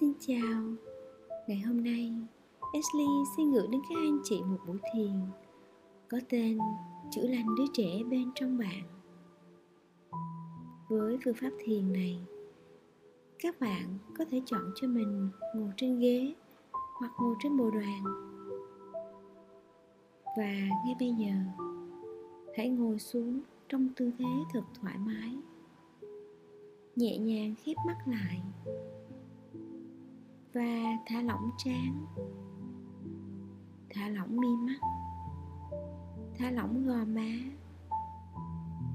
Xin chào. Ngày hôm nay, Ashley xin gửi đến các anh chị một buổi thiền Có tên Chữa lành đứa trẻ bên trong bạn. Với phương pháp thiền này, Các bạn có thể chọn cho mình ngồi trên ghế Hoặc ngồi trên bồ đoàn. Và ngay bây giờ, Hãy ngồi xuống trong tư thế thật thoải mái, Nhẹ nhàng khép mắt lại và thả lỏng trán. Thả lỏng mi mắt. Thả lỏng gò má.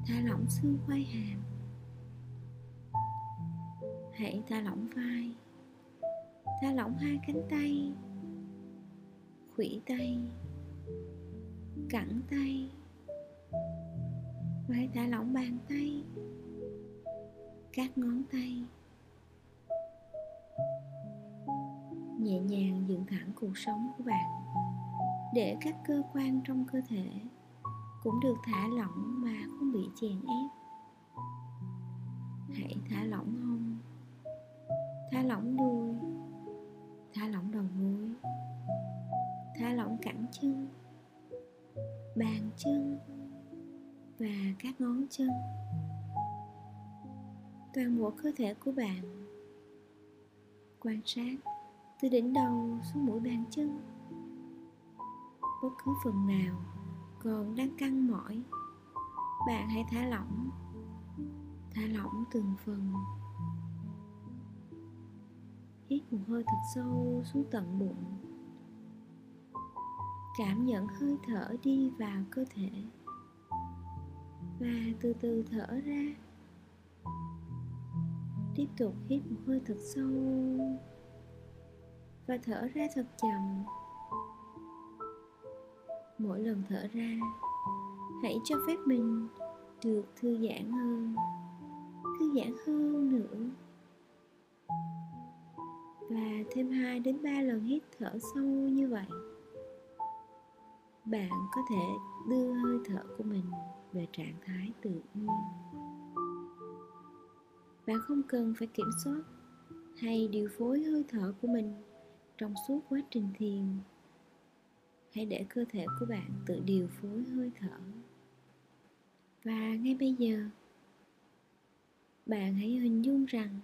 Thả lỏng xương quai hàm. Hãy thả lỏng vai. Thả lỏng hai cánh tay. Khuỷu tay. Cẳng tay. Và hãy thả lỏng bàn tay. Các ngón tay. Nhẹ nhàng dựng thẳng cuộc sống của bạn. Để các cơ quan trong cơ thể cũng được thả lỏng mà không bị chèn ép. Hãy thả lỏng hông, thả lỏng đuôi thả lỏng đầu gối, thả lỏng cẳng chân, bàn chân và các ngón chân. Toàn bộ cơ thể của bạn quan sát từ đỉnh đầu xuống mũi bàn chân. Bất cứ phần nào, còn đang căng mỏi, bạn hãy thả lỏng. Thả lỏng từng phần. Hít một hơi thật sâu xuống tận bụng. Cảm nhận hơi thở đi vào cơ thể. Và từ từ thở ra. Tiếp tục hít một hơi thật sâu và thở ra thật chậm. Mỗi lần thở ra, hãy cho phép mình được thư giãn hơn, thư giãn hơn nữa. Và thêm 2 đến 3 lần hít thở sâu như vậy, bạn có thể đưa hơi thở của mình về trạng thái tự nhiên. Bạn không cần phải kiểm soát hay điều phối hơi thở của mình trong suốt quá trình thiền. Hãy để cơ thể của bạn tự điều phối hơi thở. Và ngay bây giờ, bạn hãy hình dung rằng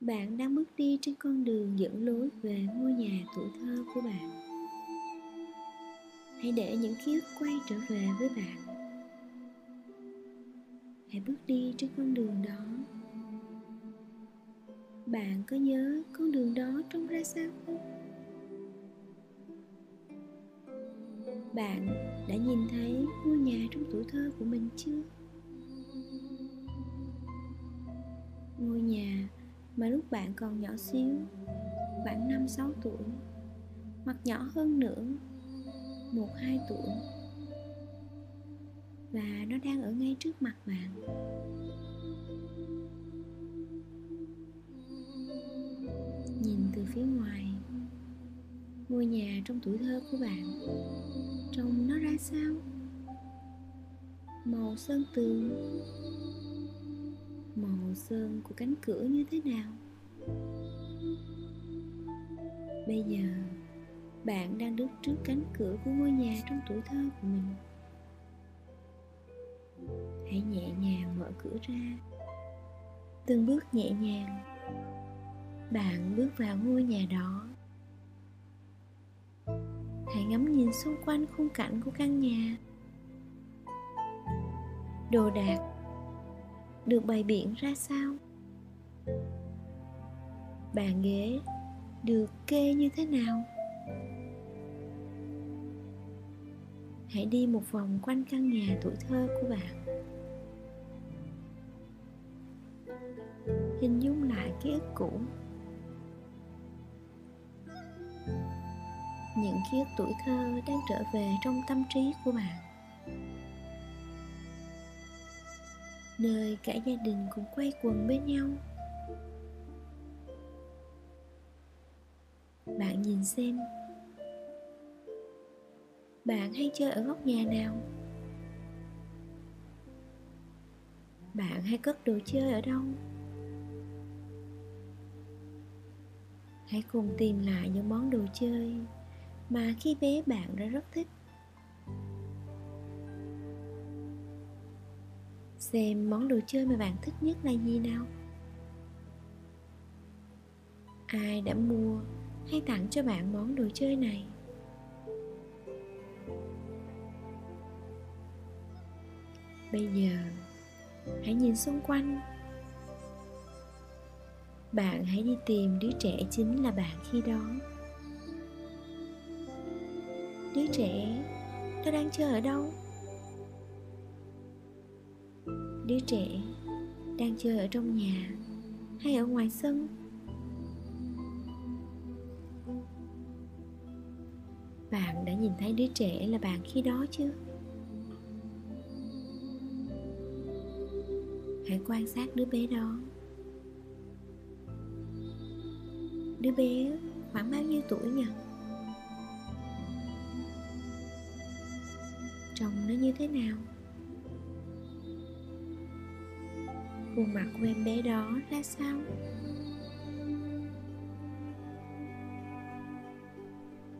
bạn đang bước đi trên con đường dẫn lối về ngôi nhà tuổi thơ của bạn. Hãy để những ký ức quay trở về với bạn. Hãy bước đi trên con đường đó bạn có nhớ con đường đó trông ra sao không? Bạn đã nhìn thấy ngôi nhà trong tuổi thơ của mình chưa? Ngôi nhà mà lúc bạn còn nhỏ xíu, khoảng năm, sáu tuổi, hoặc nhỏ hơn nữa, một, hai tuổi. Và nó đang ở ngay trước mặt bạn. Phía ngoài. Ngôi nhà trong tuổi thơ của bạn, trông nó ra sao? Màu sơn tường. Màu sơn của cánh cửa như thế nào? Bây giờ, bạn đang đứng trước cánh cửa của ngôi nhà trong tuổi thơ của mình. Hãy nhẹ nhàng mở cửa ra. Từng bước nhẹ nhàng bạn bước vào ngôi nhà đó. Hãy ngắm nhìn xung quanh khung cảnh của căn nhà. Đồ đạc được bày biện ra sao? Bàn ghế được kê như thế nào? Hãy đi một vòng quanh căn nhà tuổi thơ của bạn. Hình dung lại ký ức cũ. Những ký ức tuổi thơ đang trở về trong tâm trí của bạn. Nơi cả gia đình cùng quay quần bên nhau. Bạn nhìn xem. Bạn hay chơi ở góc nhà nào? Bạn hay cất đồ chơi ở đâu? Hãy cùng tìm lại những món đồ chơi mà khi bé bạn đã rất thích. Xem món đồ chơi mà bạn thích nhất là gì nào? Ai đã mua hay tặng cho bạn món đồ chơi này? Bây giờ, hãy nhìn xung quanh. Bạn hãy đi tìm đứa trẻ chính là bạn khi đó đứa trẻ nó đang chơi ở đâu? Đứa trẻ đang chơi ở trong nhà hay ở ngoài sân? Bạn đã nhìn thấy đứa trẻ là bạn khi đó chưa? Hãy quan sát đứa bé đó. Đứa bé khoảng bao nhiêu tuổi nhỉ? Trông nó như thế nào. Khuôn mặt của em bé đó ra sao?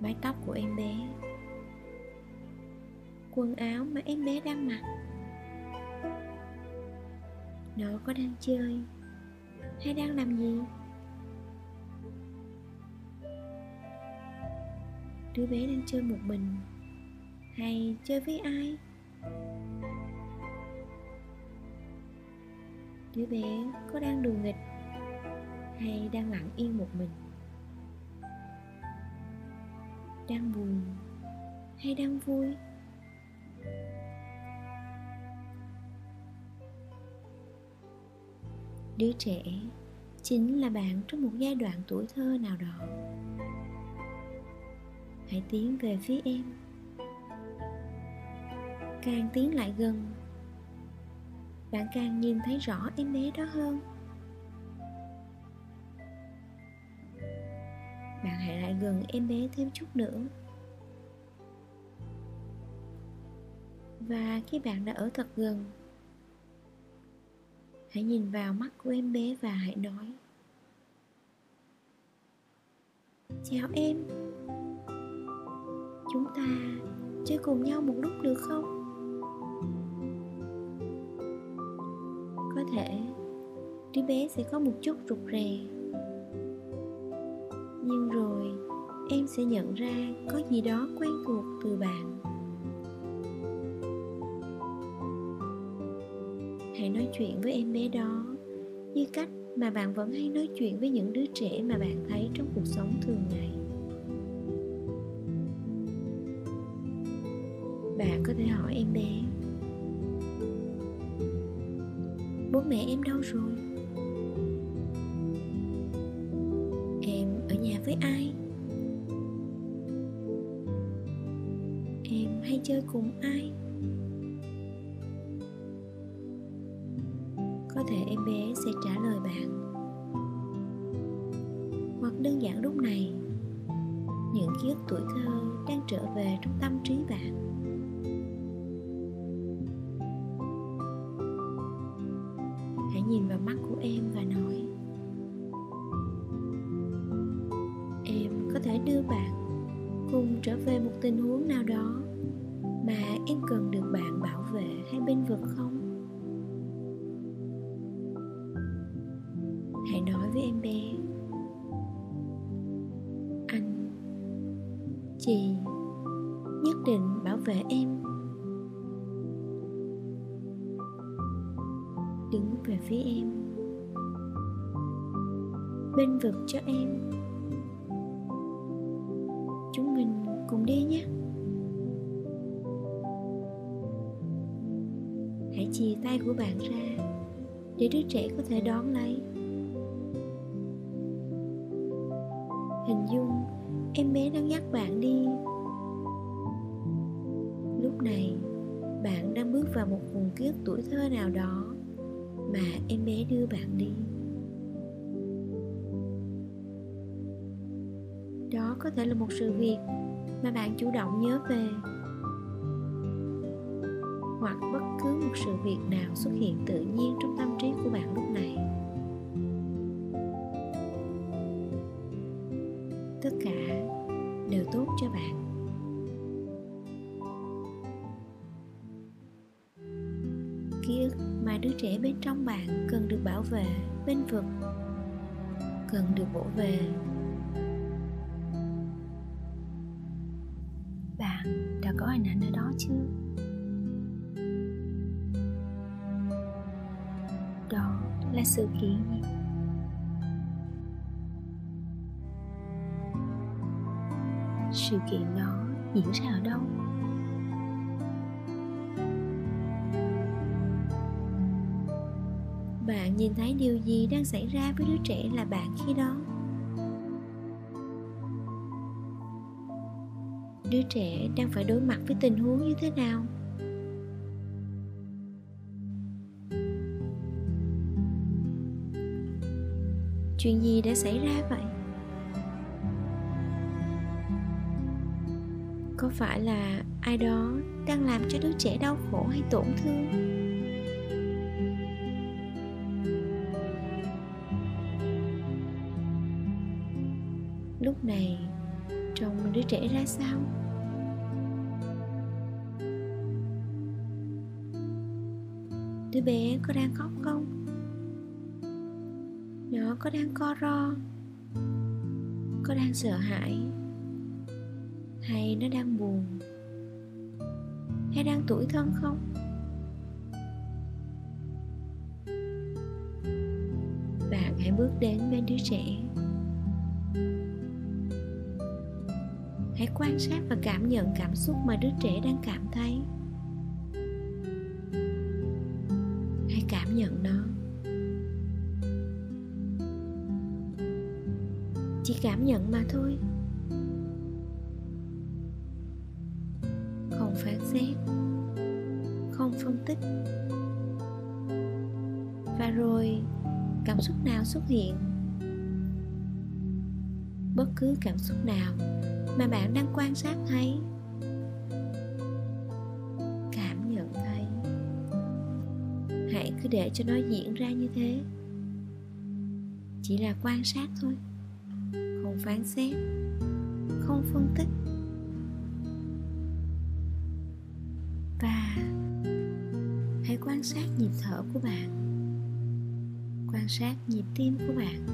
Mái tóc của em bé. Quần áo mà em bé đang mặc. Nó có đang chơi hay đang làm gì? Đứa bé đang chơi một mình hay chơi với ai? Đứa bé có đang đùa nghịch hay đang lặng yên một mình? Đang buồn hay đang vui? Đứa trẻ chính là bạn trong một giai đoạn tuổi thơ nào đó. Hãy tiến về phía em càng tiến lại gần. Bạn càng nhìn thấy rõ em bé đó hơn. Bạn hãy lại gần em bé thêm chút nữa. Và khi bạn đã ở thật gần, hãy nhìn vào mắt của em bé và hãy nói, chào em. Chúng ta chơi cùng nhau một lúc được không? Đứa bé sẽ có một chút rụt rè. Nhưng rồi, em sẽ nhận ra có gì đó quen thuộc từ bạn. Hãy nói chuyện với em bé đó như cách mà bạn vẫn hay nói chuyện với những đứa trẻ mà bạn thấy trong cuộc sống thường ngày. Bạn có thể hỏi em bé, bố mẹ em đâu rồi? Với ai? Em hay chơi cùng ai? Có thể em bé sẽ trả lời bạn. Hoặc đơn giản lúc này, những ký ức tuổi thơ đang trở về trong tâm trí bạn. Hãy nhìn vào mắt của em và nói trở về một tình huống nào đó mà em cần được bạn bảo vệ hay bên vực không? Đón lấy. Hình dung, em bé đang dắt bạn đi. Lúc này, bạn đang bước vào một vùng kiếp tuổi thơ nào đó mà em bé đưa bạn đi. Đó có thể là một sự việc mà bạn chủ động nhớ về hoặc bất cứ một sự việc nào xuất hiện tự nhiên trong tâm trí của bạn lúc này. Tất cả đều tốt cho bạn. Ký ức mà đứa trẻ bên trong bạn cần được bảo vệ bên vực, cần được bổ về. Bạn đã có hình ảnh ở đó chưa? Là sự kiện gì sự kiện đó diễn ra ở đâu? Bạn nhìn thấy điều gì đang xảy ra với đứa trẻ là bạn khi đó? Đứa trẻ đang phải đối mặt với tình huống như thế nào? Chuyện gì đã xảy ra vậy? Có phải là ai đó đang làm cho đứa trẻ đau khổ hay tổn thương? Lúc này, trông đứa trẻ ra sao? Đứa bé có đang khóc không? Có đang co ro, có đang sợ hãi, hay nó đang buồn, hay đang tủi thân không? Bạn hãy bước đến bên đứa trẻ. Hãy quan sát và cảm nhận cảm xúc mà đứa trẻ đang cảm thấy. Cảm nhận mà thôi. Không phán xét, không phân tích. Và rồi, cảm xúc nào xuất hiện? Bất cứ cảm xúc nào mà bạn đang quan sát thấy. Cảm nhận thấy. Hãy cứ để cho nó diễn ra như thế. Chỉ là quan sát thôi phán xét, không phân tích. Và hãy quan sát nhịp thở của bạn, quan sát nhịp tim của bạn,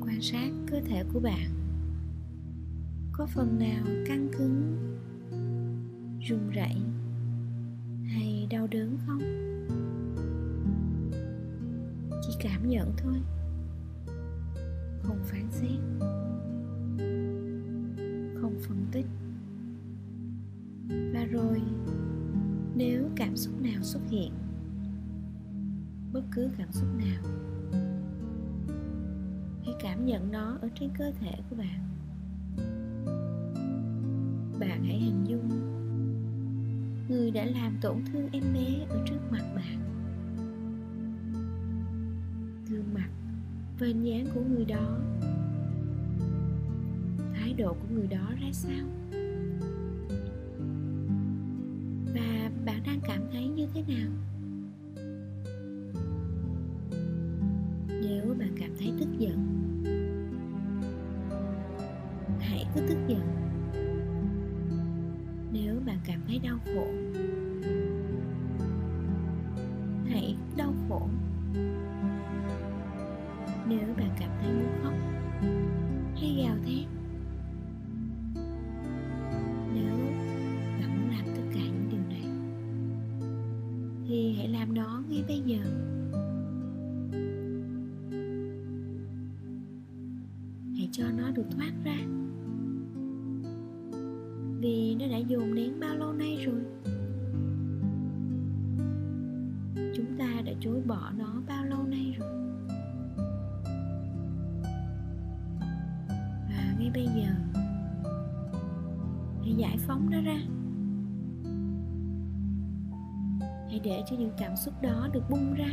quan sát cơ thể của bạn có phần nào căng cứng run rẩy hay đau đớn không? Chỉ cảm nhận thôi không phán xét, không phân tích. Và rồi, nếu cảm xúc nào xuất hiện, bất cứ cảm xúc nào, hãy cảm nhận nó ở trên cơ thể của bạn. Bạn hãy hình dung người đã làm tổn thương em bé ở trước mặt bạn. Gương mặt và hình dáng của người đó. Thái độ của người đó ra sao? Và bạn đang cảm thấy như thế nào? Nếu bạn cảm thấy tức giận giờ? Hãy cho nó được thoát ra. Vì nó đã dồn nén bao lâu nay rồi? Chúng ta đã chối bỏ nó bao lâu nay rồi? Và ngay bây giờ, hãy giải phóng nó ra. Hãy để cho những cảm xúc đó được bung ra.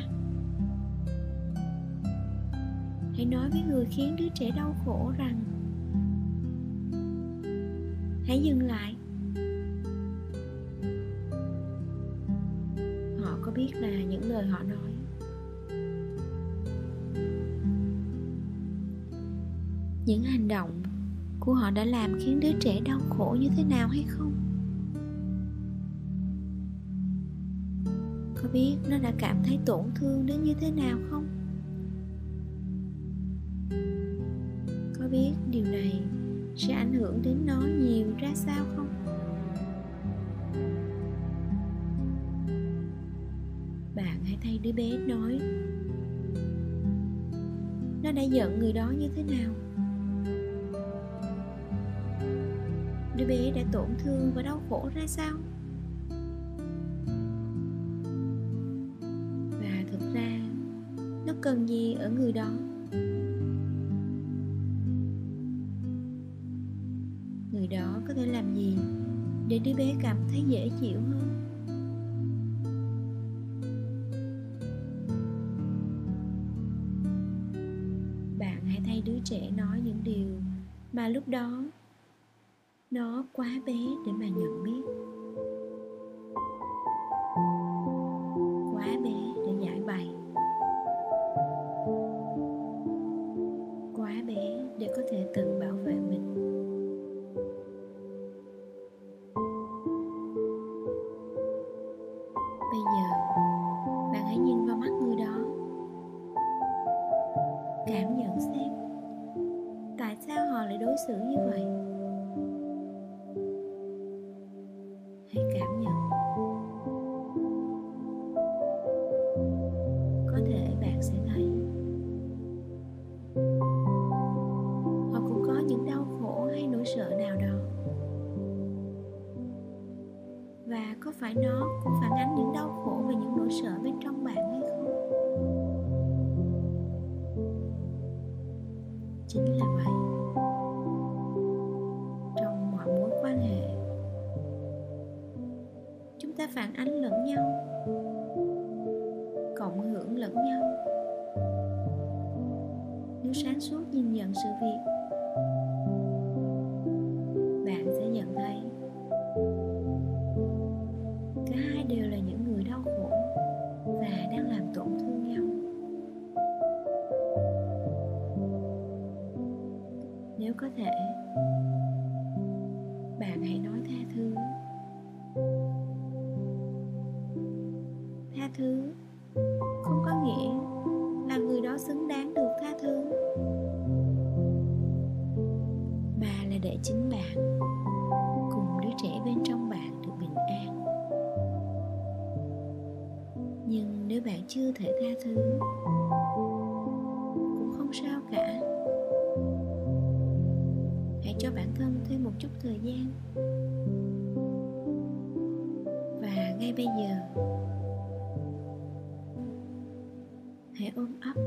Hãy nói với người khiến đứa trẻ đau khổ rằng, hãy dừng lại. Họ có biết là những lời họ nói. Những hành động của họ đã làm khiến đứa trẻ đau khổ như thế nào hay không? Biết nó đã cảm thấy tổn thương đến như thế nào không? Có biết điều này sẽ ảnh hưởng đến nó nhiều ra sao không? Bạn hãy thay đứa bé nói, nó đã giận người đó như thế nào? Đứa bé đã tổn thương và đau khổ ra sao? Ở người đó. Người đó có thể làm gì để đứa bé cảm thấy dễ chịu hơn? Bạn hãy thay đứa trẻ nói những điều mà lúc đó nó quá bé để mà nhận biết. family. Ngay bây giờ. Hãy ôm ấp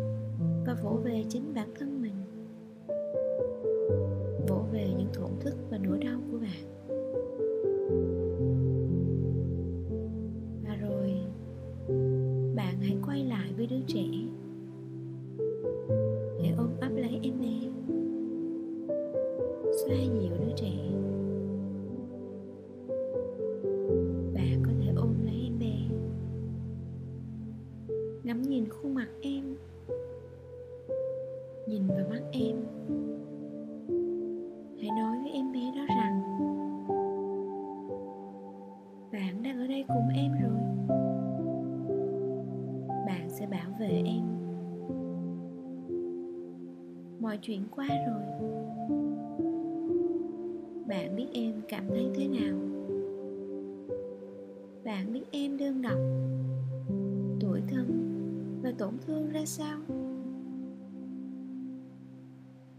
và vỗ về chính bản thân mình. Vỗ về những thổn thức và nỗi đau của bạn. Và rồi, bạn hãy quay lại với đứa trẻ. Về em. Mọi chuyện qua rồi. Bạn biết em cảm thấy thế nào? Bạn biết em đơn độc, tuổi thân và tổn thương ra sao?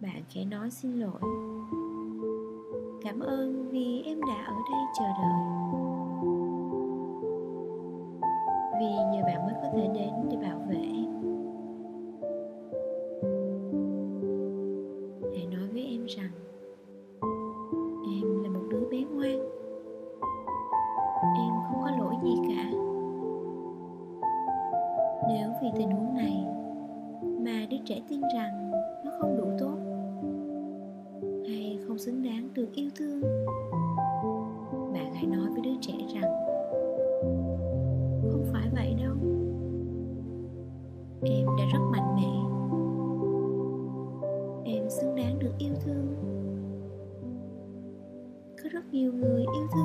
Bạn khẽ nói xin lỗi. Cảm ơn vì em đã ở đây chờ đợi. Vì nhờ bạn mới có thể đến để bảo vệ. mà đứa trẻ tin rằng nó không đủ tốt. Hay không xứng đáng được yêu thương. Bạn hãy nói với đứa trẻ rằng, không phải vậy đâu. Em đã rất mạnh mẽ. Em xứng đáng được yêu thương. Có rất nhiều người yêu thương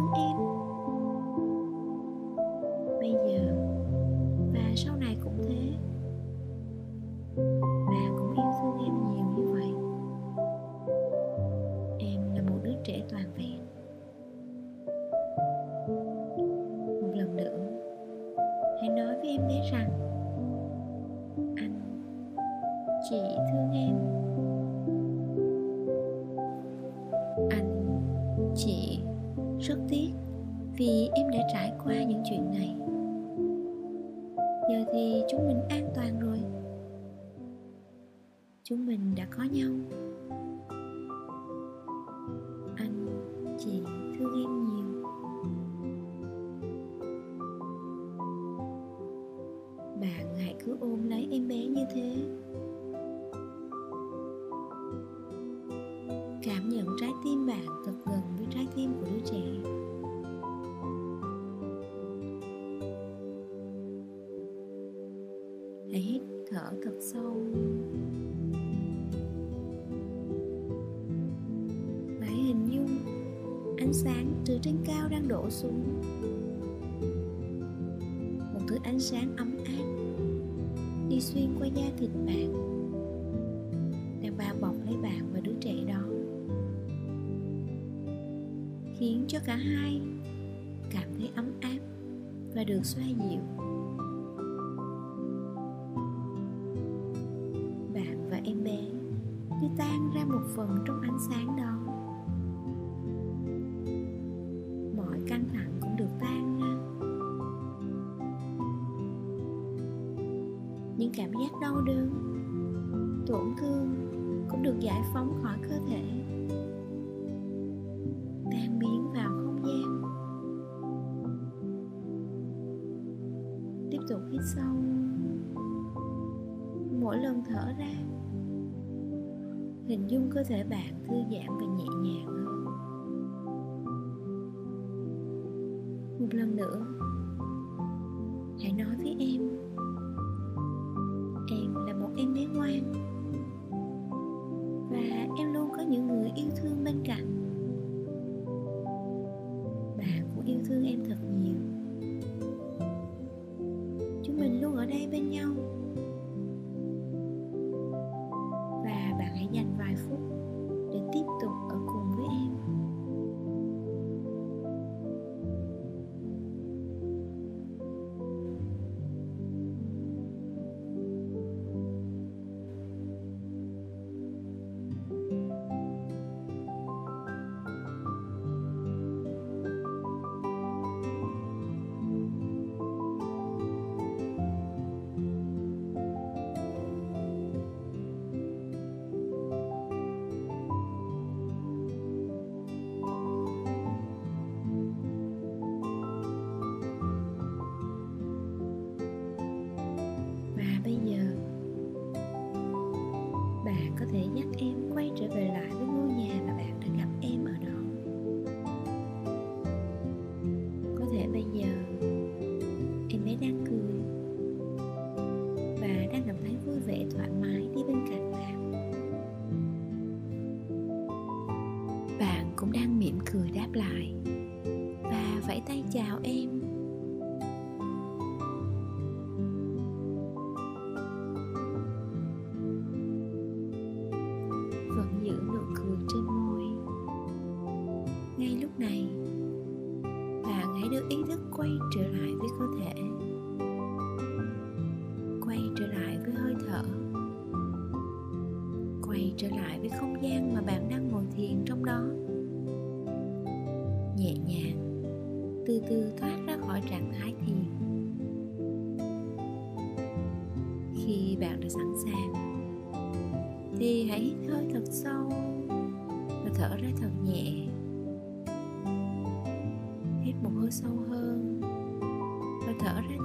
rất tiếc vì em đã trải qua những chuyện này. Giờ thì chúng mình an toàn rồi. Chúng mình đã có nhau. ánh sáng từ trên cao đang đổ xuống. Một thứ ánh sáng ấm áp đi xuyên qua da thịt bạn. Đang bao bọc lấy bạn và đứa trẻ đó, khiến cho cả hai cảm thấy ấm áp và được xoa dịu. xong, mỗi lần thở ra, hình dung cơ thể bạn thư giãn và nhẹ nhàng hơn. Một lần nữa với năng khi bạn đã sẵn sàng. Thì hãy hít hơi thật sâu và thở ra thật nhẹ. Hít một hơi sâu hơn và thở ra